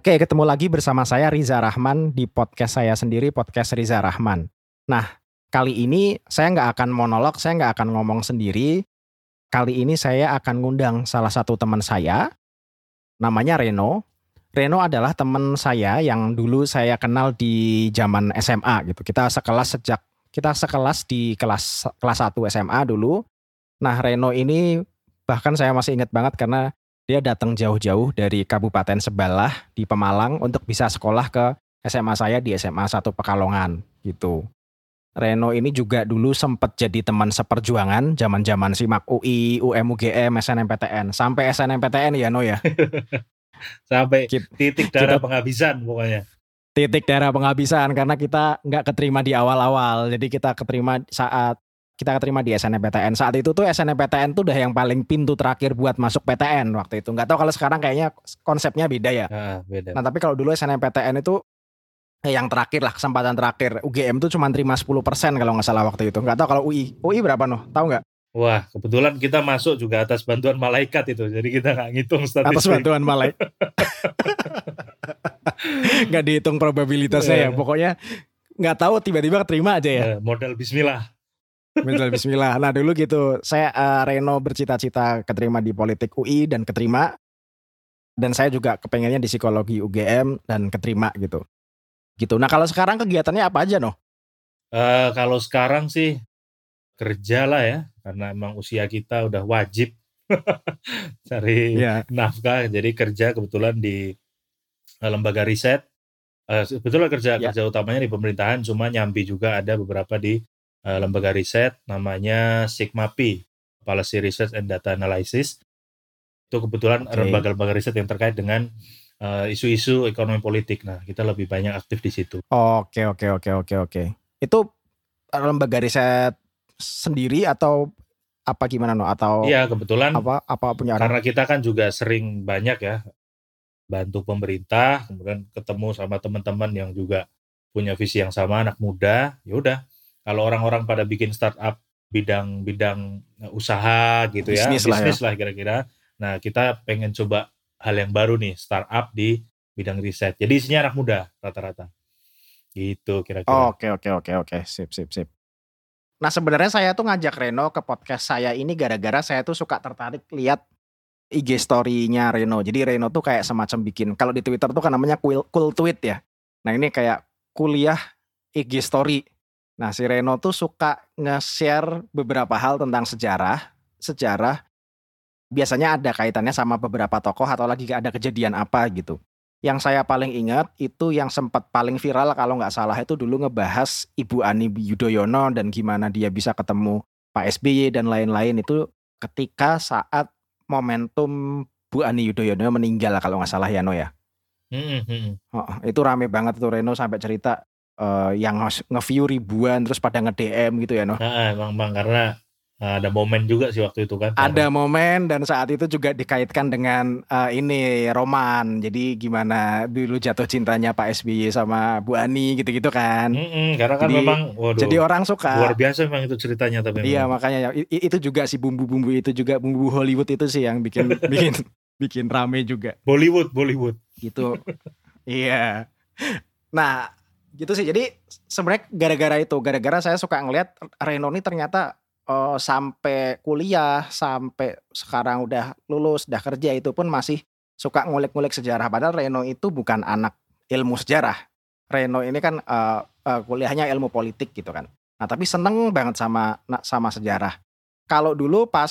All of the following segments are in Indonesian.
Oke, ketemu lagi bersama saya Riza Rahman di podcast saya sendiri, podcast Riza Rahman. Nah, kali ini saya nggak akan monolog, saya nggak akan ngomong sendiri. Kali ini saya akan ngundang salah satu teman saya, namanya Reno. Reno adalah teman saya yang dulu saya kenal di zaman SMA gitu. Kita sekelas sejak kita sekelas di kelas kelas 1 SMA dulu. Nah, Reno ini bahkan saya masih ingat banget karena dia datang jauh-jauh dari Kabupaten Sebalah di Pemalang untuk bisa sekolah ke SMA saya di SMA 1 Pekalongan gitu. Reno ini juga dulu sempat jadi teman seperjuangan zaman-zaman simak UI, UM, UGM, SNMPTN sampai SNMPTN ya No ya. sampai titik darah kita, penghabisan pokoknya. Titik darah penghabisan karena kita nggak keterima di awal-awal. Jadi kita keterima saat kita keterima di SNMPTN. Saat itu tuh SNMPTN tuh udah yang paling pintu terakhir buat masuk PTN waktu itu. Nggak tahu kalau sekarang kayaknya konsepnya beda ya. Nah, beda. Nah tapi kalau dulu SNMPTN itu eh, yang terakhir lah kesempatan terakhir UGM tuh cuma terima 10% kalau nggak salah waktu itu. Nggak tahu kalau UI. UI berapa noh? Tahu nggak? Wah, kebetulan kita masuk juga atas bantuan malaikat itu. Jadi kita nggak ngitung statistik. Atas bantuan malaikat. nggak dihitung probabilitasnya ya. Iya. Pokoknya nggak tahu tiba-tiba keterima aja ya. Iya, modal bismillah. Bismillah, bismillah. Nah dulu gitu, saya uh, Reno bercita-cita keterima di politik UI dan keterima. Dan saya juga kepengennya di psikologi UGM dan keterima gitu. Gitu. Nah kalau sekarang kegiatannya apa aja noh? Uh, kalau sekarang sih kerja lah ya, karena emang usia kita udah wajib cari yeah. nafkah. Jadi kerja kebetulan di uh, lembaga riset. Uh, sebetulnya kerja yeah. kerja utamanya di pemerintahan, cuma nyambi juga ada beberapa di uh, lembaga riset namanya Sigmapi, Policy Research and Data Analysis. Itu kebetulan okay. lembaga-lembaga riset yang terkait dengan isu isu-isu ekonomi politik. Nah, kita lebih banyak aktif di situ. Oke, oke, oke, oke, oke. Itu lembaga riset sendiri atau apa gimana no? Atau Iya, kebetulan apa apa punya orang? Karena kita kan juga sering banyak ya bantu pemerintah, kemudian ketemu sama teman-teman yang juga punya visi yang sama, anak muda, ya udah kalau orang-orang pada bikin startup bidang-bidang eh, usaha gitu ya, bisnis, bisnis lah, ya. lah kira-kira. Nah, kita pengen coba hal yang baru nih, startup di bidang riset. Jadi isinya anak muda rata-rata. Gitu kira-kira. Oh, oke oke oke oke, sip sip sip. Nah, sebenarnya saya tuh ngajak Reno ke podcast saya ini gara-gara saya tuh suka tertarik lihat IG story-nya Reno. Jadi Reno tuh kayak semacam bikin kalau di Twitter tuh kan namanya cool, cool tweet ya. Nah, ini kayak kuliah IG story Nah, si Reno tuh suka nge-share beberapa hal tentang sejarah. Sejarah biasanya ada kaitannya sama beberapa tokoh atau lagi ada kejadian apa gitu. Yang saya paling ingat itu yang sempat paling viral kalau nggak salah itu dulu ngebahas Ibu Ani Yudhoyono dan gimana dia bisa ketemu Pak SBY dan lain-lain itu ketika saat momentum Bu Ani Yudhoyono meninggal kalau nggak salah ya No ya. Mm -hmm. oh, itu rame banget tuh Reno sampai cerita uh, yang nge-view ribuan terus pada nge-DM gitu ya noh. Nah, emang bang karena uh, ada momen juga sih waktu itu kan. Ada momen dan saat itu juga dikaitkan dengan uh, ini roman. Jadi gimana dulu jatuh cintanya Pak SBY sama Bu Ani gitu-gitu kan. Mm -mm, karena kan jadi, memang waduh, jadi orang suka. Luar biasa memang itu ceritanya tapi. Iya memang. makanya ya, itu juga sih bumbu-bumbu itu juga bumbu Hollywood itu sih yang bikin bikin bikin rame juga. Bollywood, Bollywood. Gitu. iya. Nah, gitu sih. Jadi sebenarnya gara-gara itu gara-gara saya suka ngelihat Reno ini ternyata uh, sampai kuliah sampai sekarang udah lulus udah kerja itu pun masih suka ngulik-ngulik sejarah. Padahal Reno itu bukan anak ilmu sejarah. Reno ini kan uh, uh, kuliahnya ilmu politik gitu kan. Nah tapi seneng banget sama sama sejarah kalau dulu pas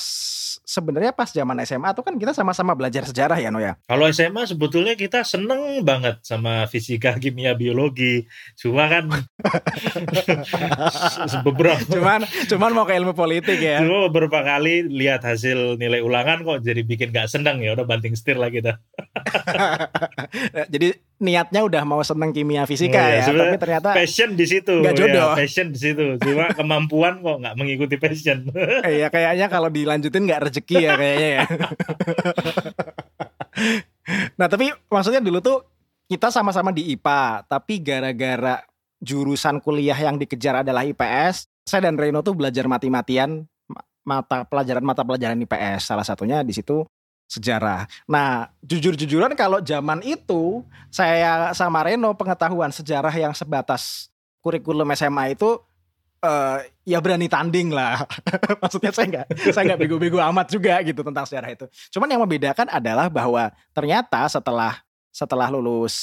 sebenarnya pas zaman SMA tuh kan kita sama-sama belajar sejarah ya Noya. Kalau SMA sebetulnya kita seneng banget sama fisika, kimia, biologi. Cuma kan beberapa cuman cuman mau ke ilmu politik ya. Cuma beberapa kali lihat hasil nilai ulangan kok jadi bikin gak seneng ya udah banting setir lah kita. jadi niatnya udah mau seneng kimia fisika oh, ya, ya tapi ternyata passion di situ. Gak jodoh. Ya, passion di situ. Cuma kemampuan kok nggak mengikuti passion. Iya kayaknya kalau dilanjutin nggak rezeki ya kayaknya ya. nah tapi maksudnya dulu tuh kita sama-sama di IPA, tapi gara-gara jurusan kuliah yang dikejar adalah IPS, saya dan Reno tuh belajar mati-matian mata pelajaran mata pelajaran IPS. Salah satunya di situ sejarah. Nah, jujur-jujuran kalau zaman itu saya sama Reno pengetahuan sejarah yang sebatas kurikulum SMA itu uh, ya berani tanding lah. Maksudnya saya nggak saya nggak bego-bego amat juga gitu tentang sejarah itu. Cuman yang membedakan adalah bahwa ternyata setelah setelah lulus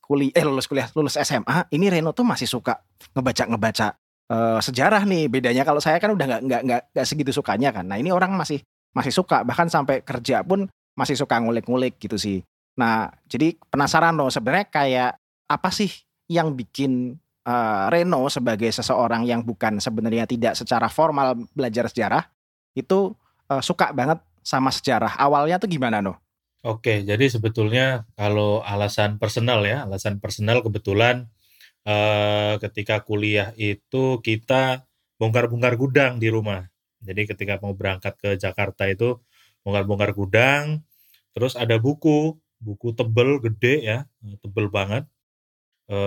kuliah eh lulus kuliah lulus SMA ini Reno tuh masih suka ngebaca ngebaca uh, sejarah nih. Bedanya kalau saya kan udah nggak nggak nggak segitu sukanya kan. Nah ini orang masih masih suka bahkan sampai kerja pun masih suka ngulik-ngulik gitu sih. Nah, jadi penasaran loh sebenarnya kayak apa sih yang bikin uh, Reno sebagai seseorang yang bukan sebenarnya tidak secara formal belajar sejarah itu uh, suka banget sama sejarah. Awalnya tuh gimana no? Oke, jadi sebetulnya kalau alasan personal ya, alasan personal kebetulan uh, ketika kuliah itu kita bongkar-bongkar gudang di rumah. Jadi ketika mau berangkat ke Jakarta itu bongkar-bongkar gudang, terus ada buku, buku tebel gede ya, tebel banget. E,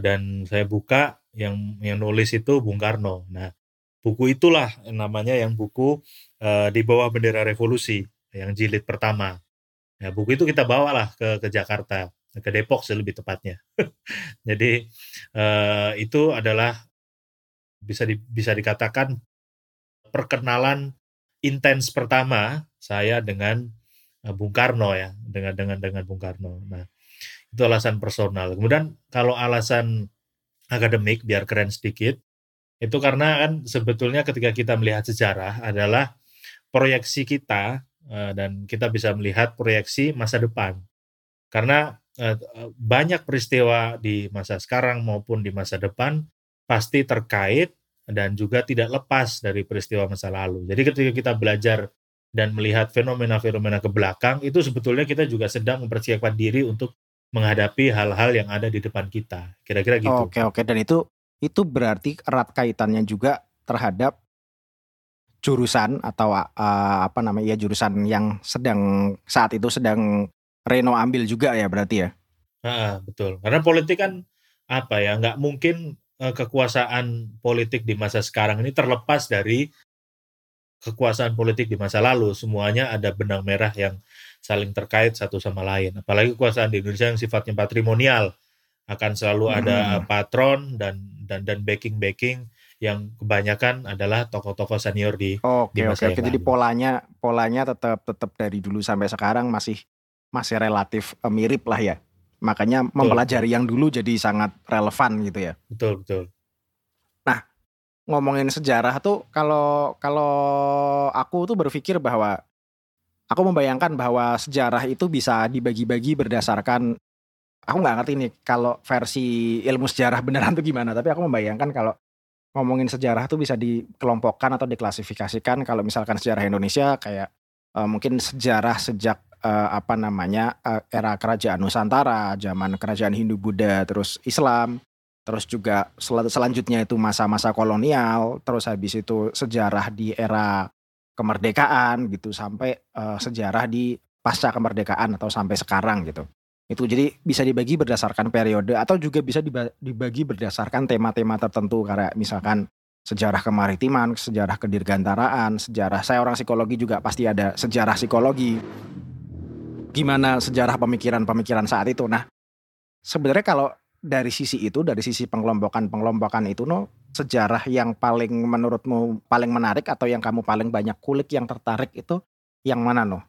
dan saya buka yang yang nulis itu Bung Karno. Nah, buku itulah namanya yang buku e, di bawah bendera revolusi yang jilid pertama. Ya, buku itu kita bawalah ke ke Jakarta, ke Depok sih lebih tepatnya. Jadi e, itu adalah bisa di, bisa dikatakan perkenalan intens pertama saya dengan uh, Bung Karno ya, dengan dengan dengan Bung Karno. Nah, itu alasan personal. Kemudian kalau alasan akademik biar keren sedikit, itu karena kan sebetulnya ketika kita melihat sejarah adalah proyeksi kita uh, dan kita bisa melihat proyeksi masa depan. Karena uh, banyak peristiwa di masa sekarang maupun di masa depan pasti terkait dan juga tidak lepas dari peristiwa masa lalu. Jadi ketika kita belajar dan melihat fenomena-fenomena ke belakang, itu sebetulnya kita juga sedang mempersiapkan diri untuk menghadapi hal-hal yang ada di depan kita. Kira-kira gitu. Oke, oke. Dan itu itu berarti erat kaitannya juga terhadap jurusan atau uh, apa namanya ya jurusan yang sedang saat itu sedang Reno ambil juga ya berarti ya. Ah, betul. Karena politik kan apa ya nggak mungkin Eh, kekuasaan politik di masa sekarang ini terlepas dari kekuasaan politik di masa lalu. Semuanya ada benang merah yang saling terkait satu sama lain. Apalagi kekuasaan di Indonesia yang sifatnya patrimonial akan selalu ada hmm. patron dan dan dan backing backing yang kebanyakan adalah tokoh-tokoh senior di oke, di masa oke, oke. Jadi polanya polanya tetap tetap dari dulu sampai sekarang masih masih relatif uh, mirip lah ya. Makanya betul. mempelajari yang dulu jadi sangat relevan gitu ya. Betul, betul. Nah, ngomongin sejarah tuh kalau kalau aku tuh berpikir bahwa aku membayangkan bahwa sejarah itu bisa dibagi-bagi berdasarkan aku nggak ngerti nih kalau versi ilmu sejarah beneran tuh gimana, tapi aku membayangkan kalau ngomongin sejarah tuh bisa dikelompokkan atau diklasifikasikan kalau misalkan sejarah Indonesia kayak uh, mungkin sejarah sejak uh, apa namanya uh, era kerajaan Nusantara, zaman kerajaan Hindu Buddha, terus Islam, terus juga sel selanjutnya itu masa-masa kolonial, terus habis itu sejarah di era kemerdekaan gitu sampai uh, sejarah di pasca kemerdekaan atau sampai sekarang gitu. Itu jadi bisa dibagi berdasarkan periode atau juga bisa dibagi berdasarkan tema-tema tertentu kayak misalkan sejarah kemaritiman, sejarah kedirgantaraan, sejarah saya orang psikologi juga pasti ada sejarah psikologi gimana sejarah pemikiran-pemikiran saat itu. Nah, sebenarnya kalau dari sisi itu, dari sisi pengelompokan-pengelompokan itu, no, sejarah yang paling menurutmu paling menarik atau yang kamu paling banyak kulik yang tertarik itu yang mana, no?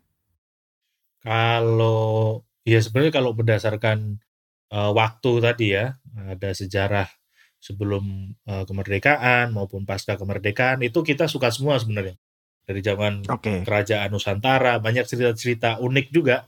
Kalau ya sebenarnya kalau berdasarkan uh, waktu tadi ya, ada sejarah sebelum uh, kemerdekaan maupun pasca kemerdekaan itu kita suka semua sebenarnya dari zaman okay. kerajaan Nusantara banyak cerita-cerita unik juga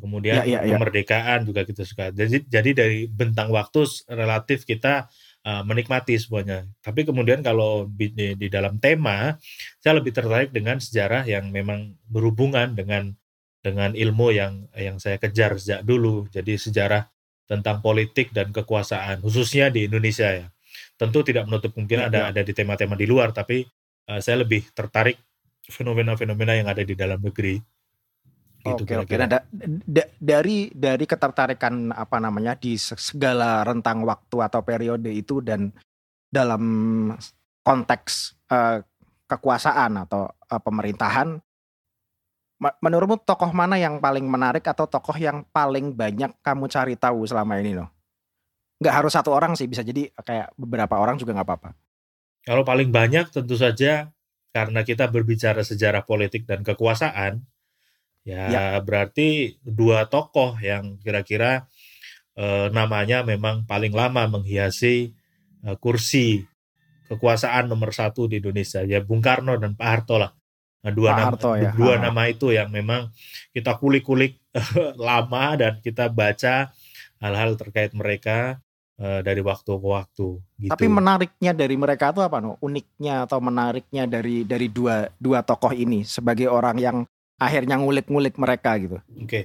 kemudian ya, ya, ya. kemerdekaan juga kita suka jadi jadi dari bentang waktu relatif kita uh, menikmati semuanya tapi kemudian kalau di, di dalam tema saya lebih tertarik dengan sejarah yang memang berhubungan dengan dengan ilmu yang yang saya kejar sejak dulu jadi sejarah tentang politik dan kekuasaan khususnya di Indonesia ya tentu tidak menutup kemungkinan ya, ada ya. ada di tema-tema di luar tapi uh, saya lebih tertarik fenomena-fenomena yang ada di dalam negeri. Gitu oke oke. Nah, da, da, dari dari ketertarikan apa namanya di segala rentang waktu atau periode itu dan dalam konteks uh, kekuasaan atau uh, pemerintahan, menurutmu tokoh mana yang paling menarik atau tokoh yang paling banyak kamu cari tahu selama ini loh? Nggak harus satu orang sih, bisa jadi kayak beberapa orang juga nggak apa-apa. Kalau paling banyak tentu saja karena kita berbicara sejarah politik dan kekuasaan, ya, ya. berarti dua tokoh yang kira-kira eh, namanya memang paling lama menghiasi eh, kursi kekuasaan nomor satu di Indonesia, ya Bung Karno dan Pak Harto lah. Nah, dua Pak nama Harto, ya. dua nama itu yang memang kita kulik-kulik lama dan kita baca hal-hal terkait mereka uh, dari waktu ke waktu. Gitu. Tapi menariknya dari mereka itu apa no? Uniknya atau menariknya dari dari dua dua tokoh ini sebagai orang yang akhirnya ngulik-ngulik mereka gitu. Oke. Okay.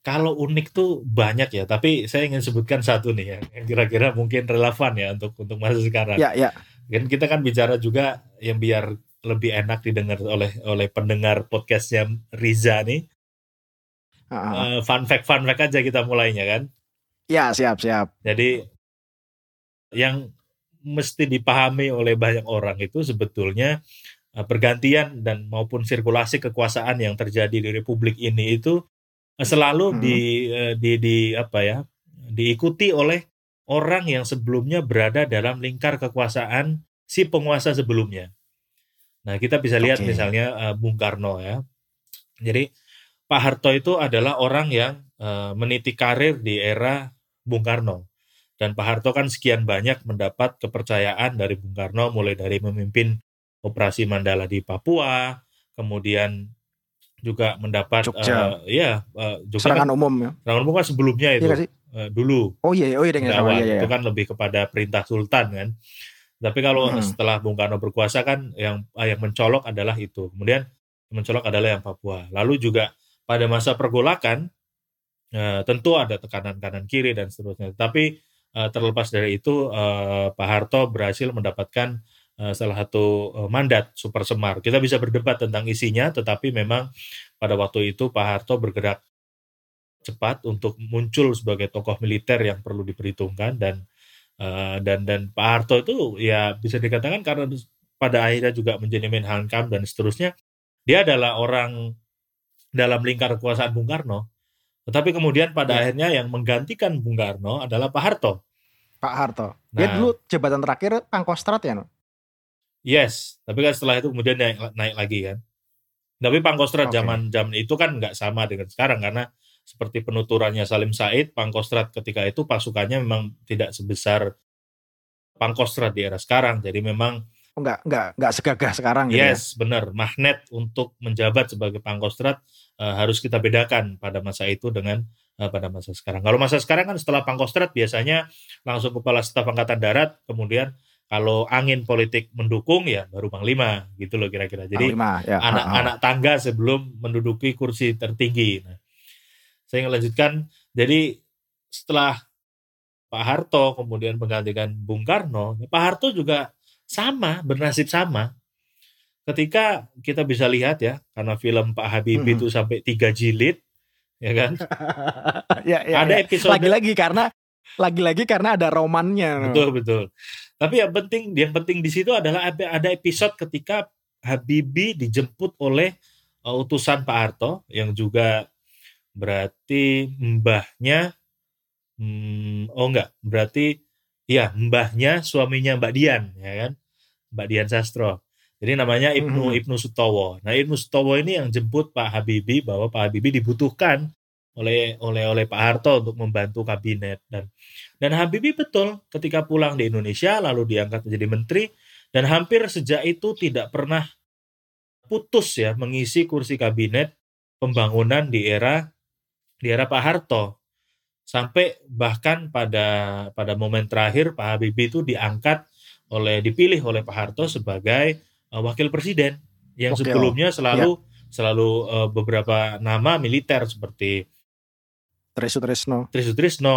Kalau unik tuh banyak ya, tapi saya ingin sebutkan satu nih yang, yang kira-kira mungkin relevan ya untuk untuk masa sekarang. Ya, ya. Kan kita kan bicara juga yang biar lebih enak didengar oleh oleh pendengar podcastnya Riza nih. Uh, uh, fun fact fun fact aja kita mulainya kan. Ya siap siap. Jadi yang mesti dipahami oleh banyak orang itu sebetulnya uh, pergantian dan maupun sirkulasi kekuasaan yang terjadi di Republik ini itu uh, selalu hmm. di, uh, di di apa ya diikuti oleh orang yang sebelumnya berada dalam lingkar kekuasaan si penguasa sebelumnya. Nah, kita bisa lihat okay. misalnya uh, Bung Karno ya. Jadi Pak Harto itu adalah orang yang uh, meniti karir di era Bung Karno. Dan Pak Harto kan sekian banyak mendapat kepercayaan dari Bung Karno mulai dari memimpin operasi Mandala di Papua, kemudian juga mendapat Jogja. Uh, ya uh, Jogja serangan kan, umum ya. Serangan umum kan sebelumnya itu. Iya uh, dulu. Oh iya, oh iya dengan sama, iya, iya. Itu kan lebih kepada perintah sultan kan. Tapi kalau hmm. setelah Bung Karno berkuasa kan yang ah, yang mencolok adalah itu. Kemudian yang mencolok adalah yang Papua. Lalu juga pada masa pergolakan eh, tentu ada tekanan kanan kiri dan seterusnya. Tapi eh, terlepas dari itu eh, Pak Harto berhasil mendapatkan eh, salah satu mandat Super Semar. Kita bisa berdebat tentang isinya, tetapi memang pada waktu itu Pak Harto bergerak cepat untuk muncul sebagai tokoh militer yang perlu diperhitungkan dan dan dan Pak Harto itu ya bisa dikatakan karena pada akhirnya juga menjadi Menhankam dan seterusnya dia adalah orang dalam lingkar kekuasaan Bung Karno tetapi kemudian pada ya. akhirnya yang menggantikan Bung Karno adalah Pak Harto Pak Harto nah, dia dulu jabatan terakhir Pangkostrat ya no? yes tapi kan setelah itu kemudian naik naik lagi kan tapi Pangkostrat okay. zaman zaman itu kan nggak sama dengan sekarang karena seperti penuturannya Salim Said, Pangkostrat ketika itu pasukannya memang tidak sebesar Pangkostrat di era sekarang. Jadi memang enggak enggak enggak segagah sekarang gitu ya? Yes, ya? benar. Magnet untuk menjabat sebagai Pangkostrat uh, harus kita bedakan pada masa itu dengan uh, pada masa sekarang. Kalau masa sekarang kan setelah Pangkostrat biasanya langsung kepala staf angkatan darat, kemudian kalau angin politik mendukung ya baru panglima gitu loh kira-kira. Jadi ya. anak-anak ya. tangga sebelum menduduki kursi tertinggi. Nah, saya lanjutkan. Jadi setelah Pak Harto kemudian menggantikan Bung Karno, Pak Harto juga sama, bernasib sama. Ketika kita bisa lihat ya, karena film Pak Habibie hmm. itu sampai tiga jilid, ya kan? ya, ya, ada ya. episode lagi-lagi karena lagi-lagi karena ada romannya. Betul betul. Tapi yang penting yang penting di situ adalah ada episode ketika Habibie dijemput oleh uh, utusan Pak Harto yang juga Berarti mbahnya hmm, oh enggak, berarti ya mbahnya suaminya Mbak Dian ya kan? Mbak Dian Sastro. Jadi namanya Ibnu hmm. Ibnu Sutowo. Nah, Ibnu Sutowo ini yang jemput Pak Habibie bahwa Pak Habibie dibutuhkan oleh oleh oleh Pak Harto untuk membantu kabinet dan dan Habibie betul ketika pulang di Indonesia lalu diangkat menjadi menteri dan hampir sejak itu tidak pernah putus ya mengisi kursi kabinet pembangunan di era di era Pak Harto sampai bahkan pada pada momen terakhir Pak Habibie itu diangkat oleh dipilih oleh Pak Harto sebagai uh, wakil presiden yang Oke, sebelumnya selalu ya. selalu uh, beberapa nama militer seperti Trisutrisno, Trisutrisno,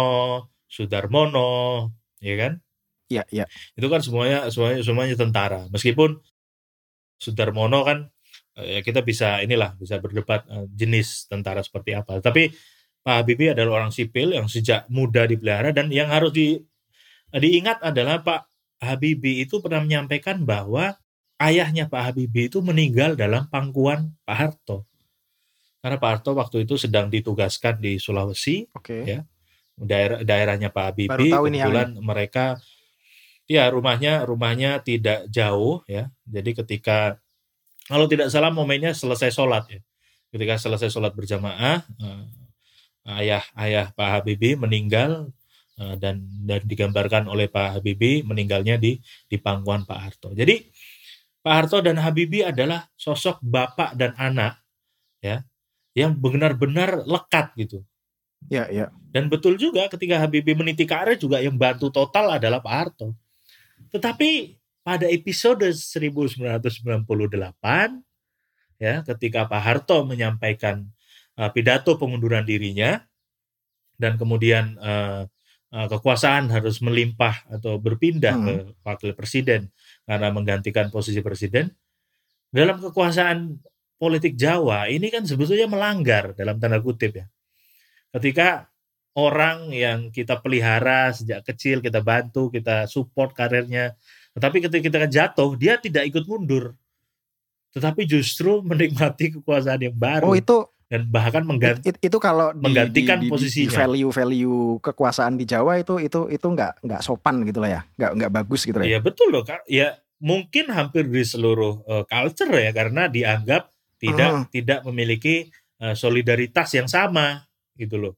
Sudarmono, ya kan? Iya, iya. Itu kan semuanya semuanya semuanya tentara. Meskipun Sudarmono kan ya kita bisa inilah bisa berdebat jenis tentara seperti apa. Tapi Pak Habibie adalah orang sipil yang sejak muda dipelihara dan yang harus di, diingat adalah Pak Habibie itu pernah menyampaikan bahwa ayahnya Pak Habibie itu meninggal dalam pangkuan Pak Harto. karena Pak Harto waktu itu sedang ditugaskan di Sulawesi, okay. ya daerah daerahnya Pak Habibie. Kebetulan mereka, ya rumahnya rumahnya tidak jauh ya. Jadi ketika kalau tidak salah momennya selesai sholat ya. Ketika selesai sholat berjamaah, eh, ayah ayah Pak Habibie meninggal eh, dan dan digambarkan oleh Pak Habibie meninggalnya di di pangkuan Pak Harto. Jadi Pak Harto dan Habibie adalah sosok bapak dan anak ya yang benar-benar lekat gitu. Ya, ya. Dan betul juga ketika Habibie meniti karir juga yang bantu total adalah Pak Harto. Tetapi pada episode 1998 ya ketika Pak Harto menyampaikan uh, pidato pengunduran dirinya dan kemudian uh, uh, kekuasaan harus melimpah atau berpindah hmm. ke wakil presiden karena menggantikan posisi presiden dalam kekuasaan politik Jawa ini kan sebetulnya melanggar dalam tanda kutip ya. Ketika orang yang kita pelihara sejak kecil, kita bantu, kita support karirnya, tetapi ketika kita jatuh, dia tidak ikut mundur. Tetapi justru menikmati kekuasaan yang baru. Oh, itu dan bahkan mengganti it, itu kalau menggantikan di, di, posisinya di value value kekuasaan di Jawa itu itu itu nggak nggak sopan gitu lah ya nggak nggak bagus gitu lah ya. betul loh ya mungkin hampir di seluruh uh, culture ya karena dianggap tidak uh. tidak memiliki uh, solidaritas yang sama gitu loh.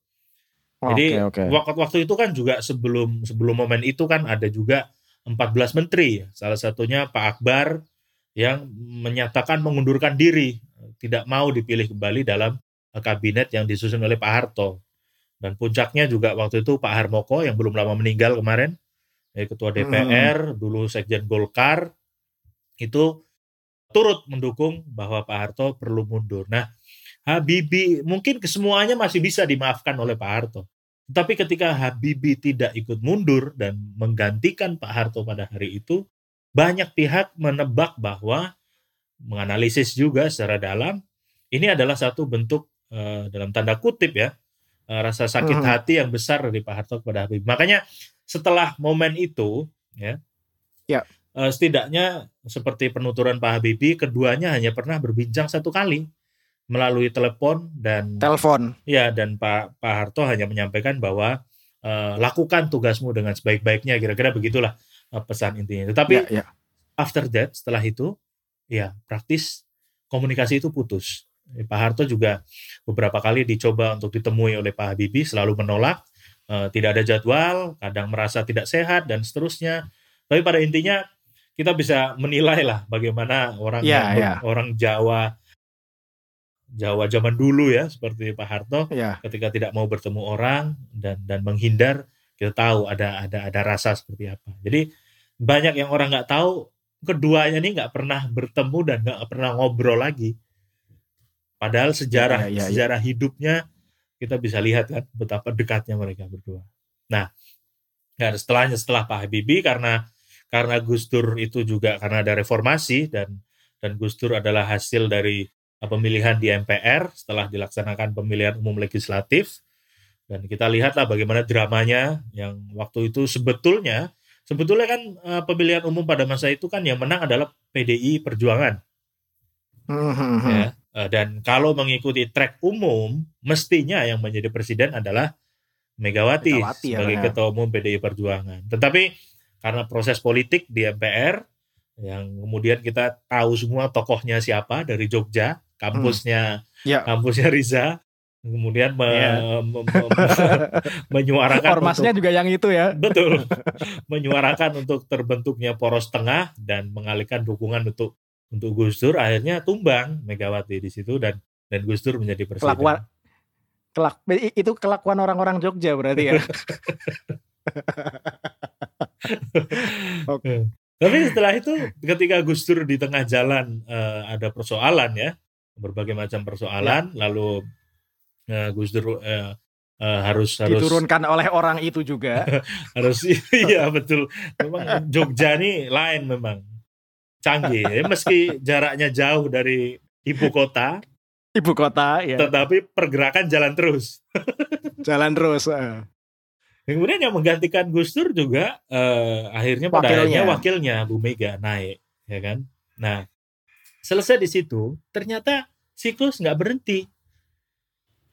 Jadi okay, okay. waktu waktu itu kan juga sebelum sebelum momen itu kan ada juga 14 menteri, salah satunya Pak Akbar yang menyatakan mengundurkan diri, tidak mau dipilih kembali dalam kabinet yang disusun oleh Pak Harto. Dan puncaknya juga waktu itu Pak Harmoko yang belum lama meninggal kemarin, ketua DPR, hmm. dulu Sekjen Golkar, itu turut mendukung bahwa Pak Harto perlu mundur. Nah, Habibie mungkin kesemuanya masih bisa dimaafkan oleh Pak Harto. Tapi ketika Habibie tidak ikut mundur dan menggantikan Pak Harto pada hari itu, banyak pihak menebak bahwa menganalisis juga secara dalam ini adalah satu bentuk uh, dalam tanda kutip ya uh, rasa sakit hmm. hati yang besar dari Pak Harto kepada Habibie. Makanya setelah momen itu ya, ya uh, setidaknya seperti penuturan Pak Habibie, keduanya hanya pernah berbincang satu kali melalui telepon dan telepon. Ya, dan Pak Pak Harto hanya menyampaikan bahwa uh, lakukan tugasmu dengan sebaik-baiknya, kira-kira begitulah uh, pesan intinya. Tetapi ya, ya. after that, setelah itu, ya praktis komunikasi itu putus. Pak Harto juga beberapa kali dicoba untuk ditemui oleh Pak Habibie, selalu menolak, uh, tidak ada jadwal, kadang merasa tidak sehat dan seterusnya. Tapi pada intinya kita bisa menilai lah bagaimana orang yeah, yang, yeah. orang Jawa Jawa zaman dulu ya seperti Pak Harto yeah. ketika tidak mau bertemu orang dan dan menghindar kita tahu ada ada ada rasa seperti apa jadi banyak yang orang nggak tahu keduanya ini nggak pernah bertemu dan nggak pernah ngobrol lagi padahal sejarah yeah, yeah, yeah, sejarah hidupnya kita bisa lihat kan betapa dekatnya mereka berdua. Nah nggak setelahnya setelah Pak Habibie karena karena Gus Dur itu juga karena ada reformasi dan dan Gus Dur adalah hasil dari uh, pemilihan di MPR setelah dilaksanakan pemilihan umum legislatif. Dan kita lihatlah bagaimana dramanya yang waktu itu sebetulnya sebetulnya kan uh, pemilihan umum pada masa itu kan yang menang adalah PDI Perjuangan. Mm-hmm. ya. uh, dan kalau mengikuti track umum mestinya yang menjadi presiden adalah Megawati, Megawati ya, sebagai ya, ketua umum PDI Perjuangan tetapi karena proses politik di MPR yang kemudian kita tahu semua tokohnya siapa dari Jogja, kampusnya hmm. ya. kampusnya Riza, kemudian me, yeah. me, me, me, menyuarakan ormasnya untuk, juga yang itu ya betul menyuarakan untuk terbentuknya poros tengah dan mengalihkan dukungan untuk untuk Gus Dur akhirnya tumbang Megawati di situ dan dan Gus Dur menjadi presiden kelakuan kelak itu kelakuan orang-orang Jogja berarti ya okay. Tapi setelah itu ketika Gus Dur di tengah jalan uh, ada persoalan ya, berbagai macam persoalan, ya. lalu uh, Gus Dur uh, uh, harus harus diturunkan oleh orang itu juga. harus iya betul. Memang Jogja ini lain memang canggih ya, meski jaraknya jauh dari ibu kota. Ibu kota ya. Tetapi pergerakan jalan terus. jalan terus. Uh. Kemudian yang menggantikan Gus Dur juga uh, akhirnya pada wakilnya. akhirnya wakilnya Bu Mega naik, ya kan? Nah, selesai di situ, ternyata siklus nggak berhenti.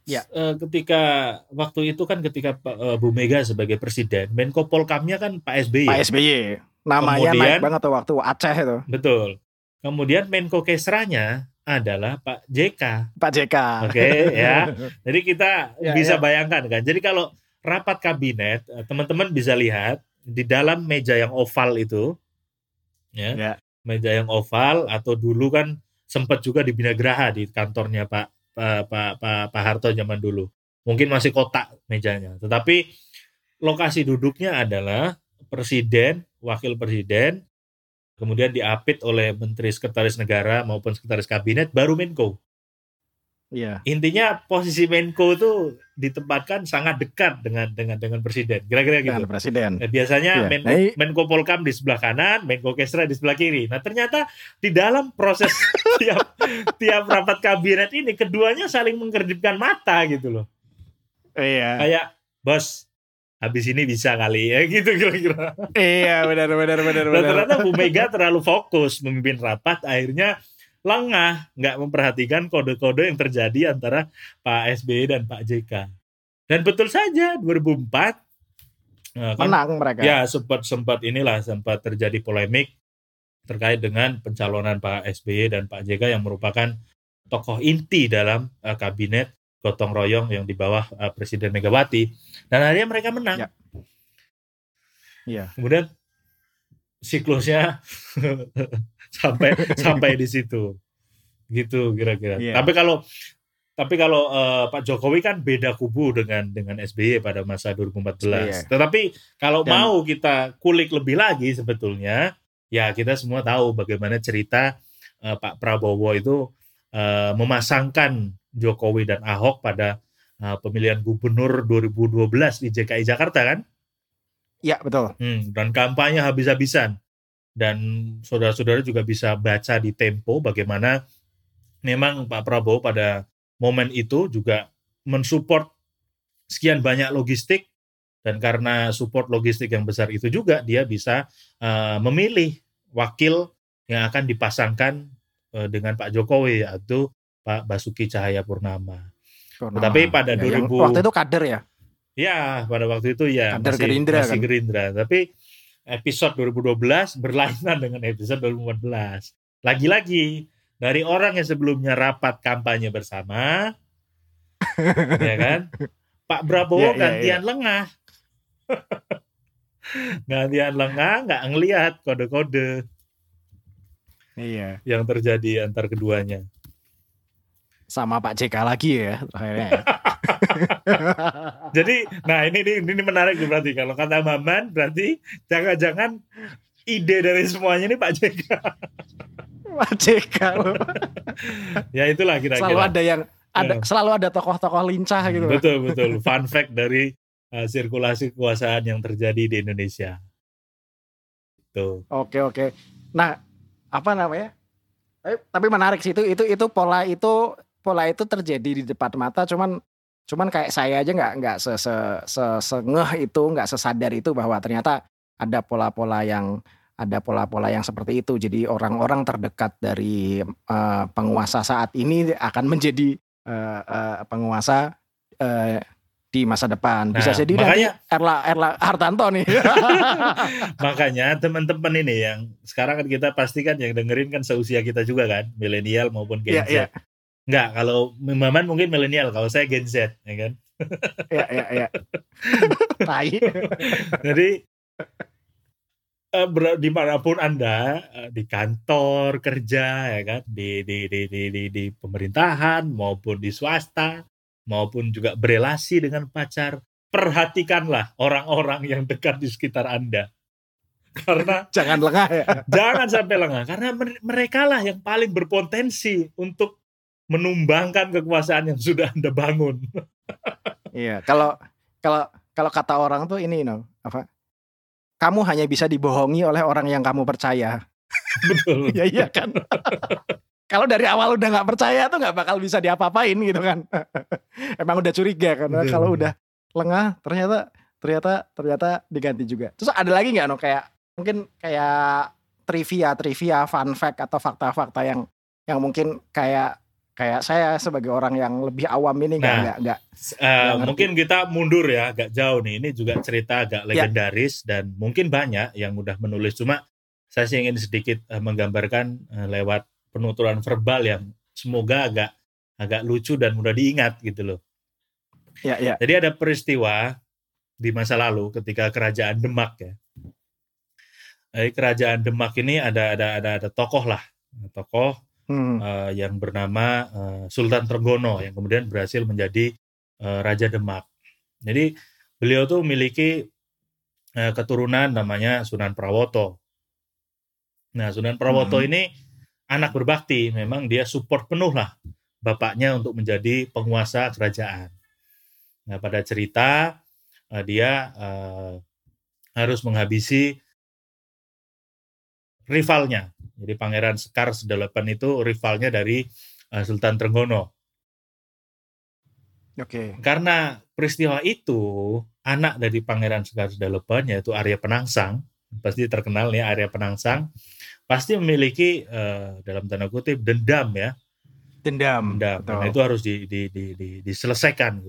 Ya. Uh, ketika waktu itu kan ketika uh, Bu Mega sebagai presiden, Menko Polkamnya kan Pak SBY. Pak SBY. Namanya Kemudian, naik banget tuh waktu Aceh itu. Betul. Kemudian Menko Kesranya adalah Pak JK. Pak JK. Oke okay, ya. Jadi kita ya, bisa ya. bayangkan kan. Jadi kalau rapat kabinet, eh, teman-teman bisa lihat di dalam meja yang oval itu, ya, ya. meja yang oval atau dulu kan sempat juga di Binagraha di kantornya Pak Pak, Pak, Pak, Pak Harto zaman dulu. Mungkin masih kotak mejanya. Tetapi lokasi duduknya adalah presiden, wakil presiden, kemudian diapit oleh menteri sekretaris negara maupun sekretaris kabinet, baru Menko. Iya. Intinya posisi Menko itu ditempatkan sangat dekat dengan dengan dengan presiden. Kira-kira gitu. Dengan presiden. Nah, biasanya iya. Menko, nah, Menko Polkam di sebelah kanan, Menko Kesra di sebelah kiri. Nah, ternyata di dalam proses tiap tiap rapat kabinet ini keduanya saling mengkedipkan mata gitu loh. Iya. Kayak bos habis ini bisa kali ya gitu kira-kira. iya, benar benar benar benar. ternyata Bu Mega terlalu fokus memimpin rapat akhirnya lengah, nggak memperhatikan kode-kode yang terjadi antara Pak SBY dan Pak JK. Dan betul saja 2004 nah, kan, menang mereka. Ya sempat sempat inilah sempat terjadi polemik terkait dengan pencalonan Pak SBY dan Pak JK yang merupakan tokoh inti dalam uh, kabinet gotong royong yang di bawah uh, Presiden Megawati dan akhirnya mereka menang. Ya. ya. Kemudian siklusnya sampai sampai di situ gitu kira-kira. Yeah. Tapi kalau tapi kalau uh, Pak Jokowi kan beda kubu dengan dengan SBY pada masa 2014. Yeah. Tetapi kalau Dan, mau kita kulik lebih lagi sebetulnya ya kita semua tahu bagaimana cerita uh, Pak Prabowo itu uh, memasangkan Jokowi dan Ahok pada uh, pemilihan gubernur 2012 di DKI Jakarta kan? Iya betul. Hmm, dan kampanye habis-habisan dan saudara-saudara juga bisa baca di Tempo bagaimana memang Pak Prabowo pada momen itu juga mensupport sekian banyak logistik dan karena support logistik yang besar itu juga dia bisa uh, memilih wakil yang akan dipasangkan uh, dengan Pak Jokowi yaitu Pak Basuki Cahaya Purnama. Purnama. Tapi pada ya, 2000 waktu itu kader ya? Ya, pada waktu itu ya kader masih Gerindra masih kan? Gerindra. Tapi episode 2012 berlainan dengan episode 2014. Lagi-lagi dari orang yang sebelumnya rapat kampanye bersama, ya kan? Pak Prabowo yeah, yeah, gantian yeah. lengah. gantian lengah, nggak ngelihat kode-kode. Iya. Yang terjadi antar keduanya. Sama Pak JK lagi ya akhirnya. Ya. Jadi, nah ini, ini ini menarik berarti kalau kata Maman berarti jangan-jangan ide dari semuanya ini Pak JK. Pak JK. ya itulah kira-kira. Selalu ada yang ada ya. selalu ada tokoh-tokoh lincah gitu. Betul betul. Fun fact dari uh, sirkulasi kekuasaan yang terjadi di Indonesia. Tuh. Oke oke. Nah, apa namanya? Tapi, tapi menarik sih itu itu itu pola itu pola itu terjadi di depan mata cuman Cuman kayak saya aja nggak nggak se, se, se, sengeh itu, nggak sesadar itu bahwa ternyata ada pola-pola yang ada pola-pola yang seperti itu. Jadi orang-orang terdekat dari uh, penguasa saat ini akan menjadi uh, uh, penguasa uh, di masa depan. Bisa nah, jadi makanya, nanti Erla Erla Hartanto nih. makanya teman-teman ini yang sekarang kan kita pastikan yang dengerin kan seusia kita juga kan, milenial maupun Gen yeah, Z. Yeah. Enggak, kalau Maman mungkin milenial, kalau saya Gen Z, ya kan? Iya, iya, iya. Tai. Jadi uh, di mana pun anda uh, di kantor kerja ya kan di di, di di di di pemerintahan maupun di swasta maupun juga berelasi dengan pacar perhatikanlah orang-orang yang dekat di sekitar anda karena jangan lengah ya jangan sampai lengah karena mereka lah yang paling berpotensi untuk menumbangkan kekuasaan yang sudah Anda bangun. iya, kalau kalau kalau kata orang tuh ini no, apa? Kamu hanya bisa dibohongi oleh orang yang kamu percaya. Betul. ya iya kan. kalau dari awal udah nggak percaya tuh nggak bakal bisa diapa-apain gitu kan. Emang udah curiga kan. Kalau udah lengah ternyata ternyata ternyata diganti juga. Terus ada lagi nggak no kayak mungkin kayak trivia trivia fun fact atau fakta-fakta yang yang mungkin kayak Kayak saya sebagai orang yang lebih awam ini nggak Nah, nggak ngerti. mungkin kita mundur ya agak jauh nih. Ini juga cerita agak legendaris dan mungkin banyak yang udah menulis. Cuma saya sih ingin sedikit eh, menggambarkan eh, lewat penuturan verbal yang semoga agak agak lucu dan mudah diingat gitu loh. ya ya Jadi ada peristiwa di masa lalu ketika kerajaan Demak ya. Jadi kerajaan Demak ini ada ada ada ada tokoh lah, tokoh hmm. eh, yang bernama eh, Sultan Trenggono yang kemudian berhasil menjadi eh, Raja Demak. Jadi beliau tuh memiliki eh, keturunan namanya Sunan Prawoto. Nah Sunan Prawoto Hmm. ini anak berbakti, memang dia support penuh lah bapaknya untuk menjadi penguasa kerajaan. Nah pada cerita eh, dia eh, harus menghabisi rivalnya. Jadi Pangeran Sekar Sedalapan itu rivalnya dari eh, Sultan Trenggono. oke Karena peristiwa itu anak dari Pangeran Sekar Sedalapan yaitu Arya Penangsang, pasti terkenal nih Arya Penangsang, pasti memiliki eh, dalam tanda kutip dendam ya, dendam dendam. Nah, itu harus di, di, di, di- diselesaikan.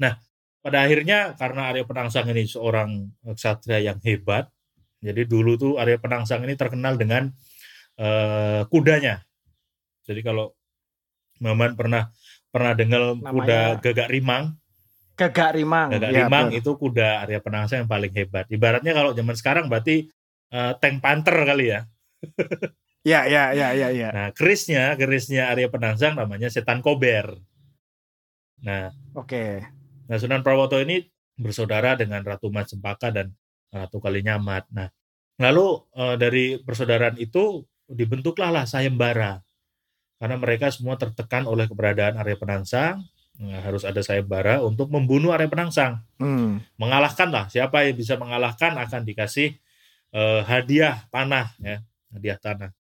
Nah, pada akhirnya karena Arya Penangsang ini seorang ksatria yang hebat, jadi dulu tuh Arya Penangsang ini terkenal dengan eh, kudanya. Jadi kalau Maman pernah pernah dengar kuda gagak rimang, Gagak Rimang gagak ya, rimang betul. itu kuda Arya Penangsang yang paling hebat. Ibaratnya kalau zaman sekarang berarti eh, tank panther kali ya. ya ya ya ya ya Nah, kerisnya, kerisnya Arya Penangsang namanya setan kober. Nah, oke Nah, Sunan Prawoto ini bersaudara dengan Ratu Majapahit dan Ratu Kalinyamat. Nah, lalu eh, dari persaudaraan itu dibentuklah lah sayembara. Karena mereka semua tertekan oleh keberadaan Arya Penangsang, Nah, harus ada sayembara untuk membunuh Arya Penangsang. Hmm. Mengalahkan lah, siapa yang bisa mengalahkan akan dikasih eh, hadiah tanah ya, hadiah tanah.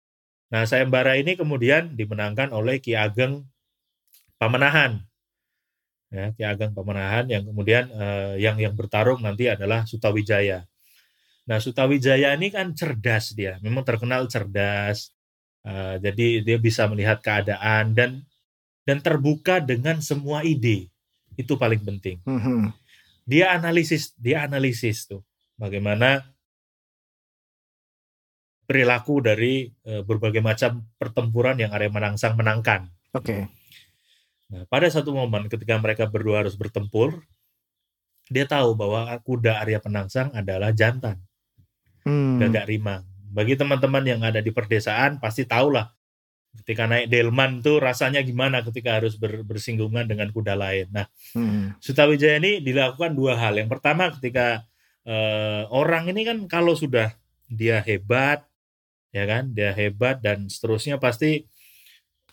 Nah, sayembara ini kemudian dimenangkan oleh Ki Ageng Pamenahan ya Ki Ageng Pamenahan yang kemudian eh, yang yang bertarung nanti adalah Sutawijaya. Nah Sutawijaya ini kan cerdas dia, memang terkenal cerdas. Eh, jadi dia bisa melihat keadaan dan dan terbuka dengan semua ide. Itu paling penting. Mhm. Dia analisis, dia analisis tuh bagaimana perilaku dari eh, berbagai macam pertempuran yang Arya Menangsang menangkan. oke Nah, pada satu momen ketika mereka berdua harus bertempur, dia tahu bahwa kuda Arya Penangsang adalah jantan, Hmm. gagak rimang. Bagi teman-teman yang ada di perdesaan pasti tahulah ketika naik delman tuh rasanya gimana ketika harus ber- bersinggungan dengan kuda lain. Nah, Hmm. Sutawijaya ini dilakukan dua hal. Yang pertama ketika eh, orang ini kan kalau sudah dia hebat, ya kan, dia hebat dan seterusnya pasti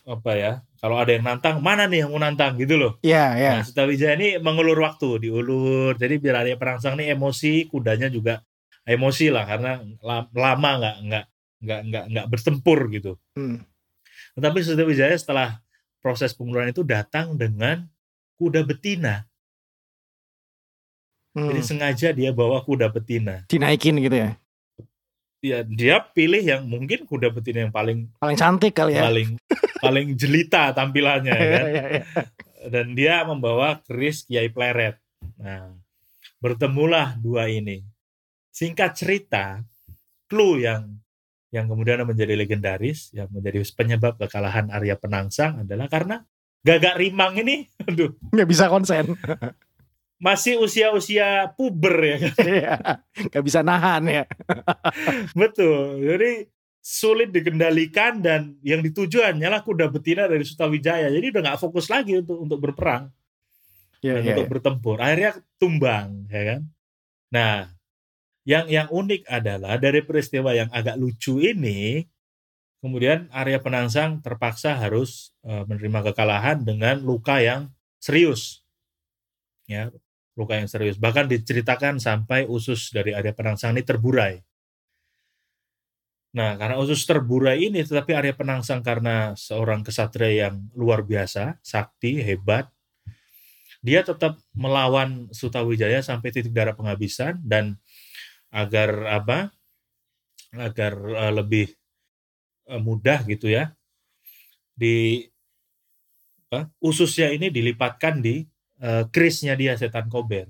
apa ya? Kalau ada yang nantang, mana nih yang mau nantang gitu loh. ya ya Nah, Sutawijaya ini mengulur waktu, diulur. Jadi biar Arya Perangsang ini emosi, kudanya juga emosi lah karena la- lama nggak nggak nggak nggak nggak bertempur gitu. Hmm. Tetapi Sutawijaya setelah proses penguluran itu datang dengan kuda betina. Hmm. Jadi sengaja dia bawa kuda betina. dinaikin gitu ya Ya, dia pilih yang mungkin kuda betina yang paling paling cantik kali ya paling paling jelita tampilannya ya kan. Ya, ya. dan dia membawa keris Kiai Pleret. Nah, bertemulah dua ini. Singkat cerita, clue yang yang kemudian menjadi legendaris, yang menjadi penyebab kekalahan Arya Penangsang adalah karena Gagak Rimang ini, aduh, nggak bisa konsen masih usia-usia puber ya kan. Iya. nggak bisa nahan ya Betul. Jadi sulit dikendalikan dan yang dituju hanyalah kuda betina dari Sutawijaya. Jadi udah nggak fokus lagi untuk untuk berperang. Dan iya, untuk iya. bertempur. Akhirnya tumbang, ya kan? Nah, yang yang unik adalah dari peristiwa yang agak lucu ini, kemudian Arya Penangsang terpaksa harus eh, menerima kekalahan dengan luka yang serius, ya, luka yang serius. Bahkan diceritakan sampai usus dari Arya Penangsang ini terburai. Nah, karena usus terburai ini, tetapi Arya Penangsang karena seorang kesatria yang luar biasa, sakti, hebat, dia tetap melawan Sutawijaya sampai titik darah penghabisan dan agar apa agar uh, lebih uh, mudah gitu ya di apa, ususnya ini dilipatkan di uh, krisnya dia setan kober.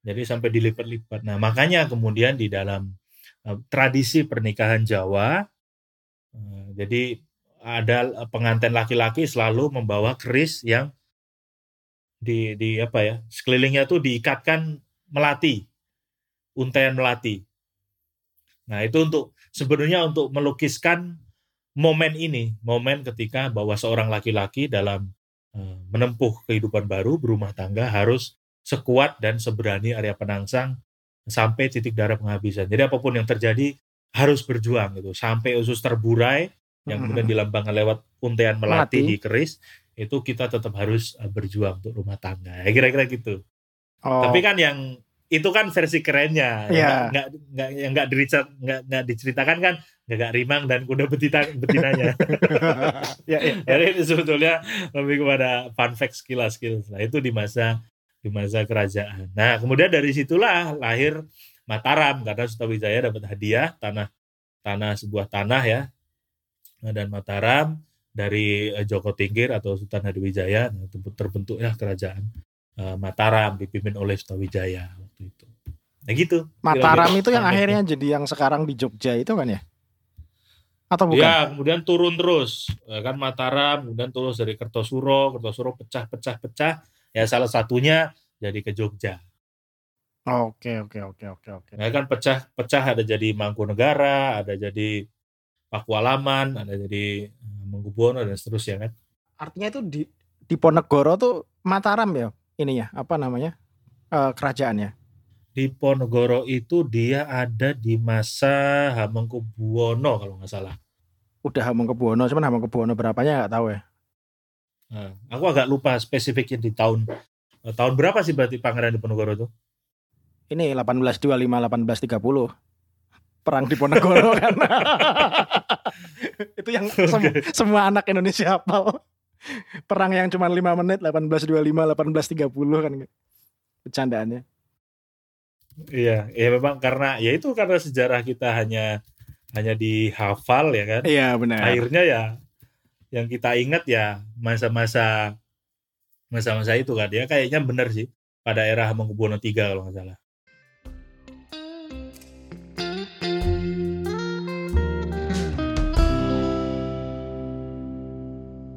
Jadi sampai dilipat-lipat. Nah makanya kemudian di dalam uh, tradisi pernikahan Jawa, uh, jadi ada pengantin laki-laki selalu membawa keris yang di di apa ya sekelilingnya tuh diikatkan melati untaian melati. Nah itu untuk sebenarnya untuk melukiskan momen ini momen ketika bahwa seorang laki-laki dalam uh, menempuh kehidupan baru berumah tangga harus sekuat dan seberani Arya Penangsang sampai titik darah penghabisan. Jadi apa pun yang terjadi harus berjuang gitu. Sampai usus terburai yang kemudian dilambangkan lewat untaian melati, melati. di keris itu kita tetap harus uh, berjuang untuk rumah tangga. Ya kira-kira gitu. Oh. tapi kan yang itu kan versi kerennya yeah. nggak nggak yang nggak diricat nggak nggak diceritakan kan nggak rimang dan kuda betina betinanya. Ya, ya. jadi ini sebetulnya lebih kepada fun fact skill skill. Nah itu di masa di masa kerajaan. Nah kemudian dari situlah lahir Mataram karena Sutawijaya dapat hadiah tanah tanah sebuah tanah ya. Dan Mataram dari eh, Joko Tingkir atau Sultan Hadiwijaya nah, terbentuknya kerajaan uh, Mataram dipimpin oleh Sutawijaya waktu itu. Nah gitu. Mataram itu yang akhirnya jadi yang sekarang di Jogja itu kan ya? Atau bukan? Ya, kemudian turun terus. Ya kan Mataram, kemudian terus dari Kertosuro, Kertosuro pecah-pecah-pecah. Ya salah satunya jadi ke Jogja. Oke, oke, oke, oke, oke. Ya kan pecah-pecah ada jadi Mangkunegara, ada jadi Pakualaman, ada jadi Mangkubuwono dan seterusnya kan. Artinya itu di di Ponegoro tuh Mataram ya ininya apa namanya uh, kerajaannya. Di Ponegoro itu dia ada di masa Hamengkubuwono kalau nggak salah. Udah Hamengkubuwono, cuman Hamengkubuwono berapanya nggak tahu ya. Nah, aku agak lupa spesifiknya di tahun eh, tahun berapa sih berarti Pangeran di Ponegoro itu? Ini 1825 1830 perang di Ponegoro kan. itu yang sem semua anak Indonesia hafal. Perang yang cuma 5 menit 1825 1830 kan bercandaannya. Iya, ya memang karena ya itu karena sejarah kita hanya hanya dihafal ya kan. Iya benar. Akhirnya ya yang kita ingat ya masa-masa masa-masa itu kan ya kayaknya benar sih pada era Hamengkubuwono III kalau nggak salah.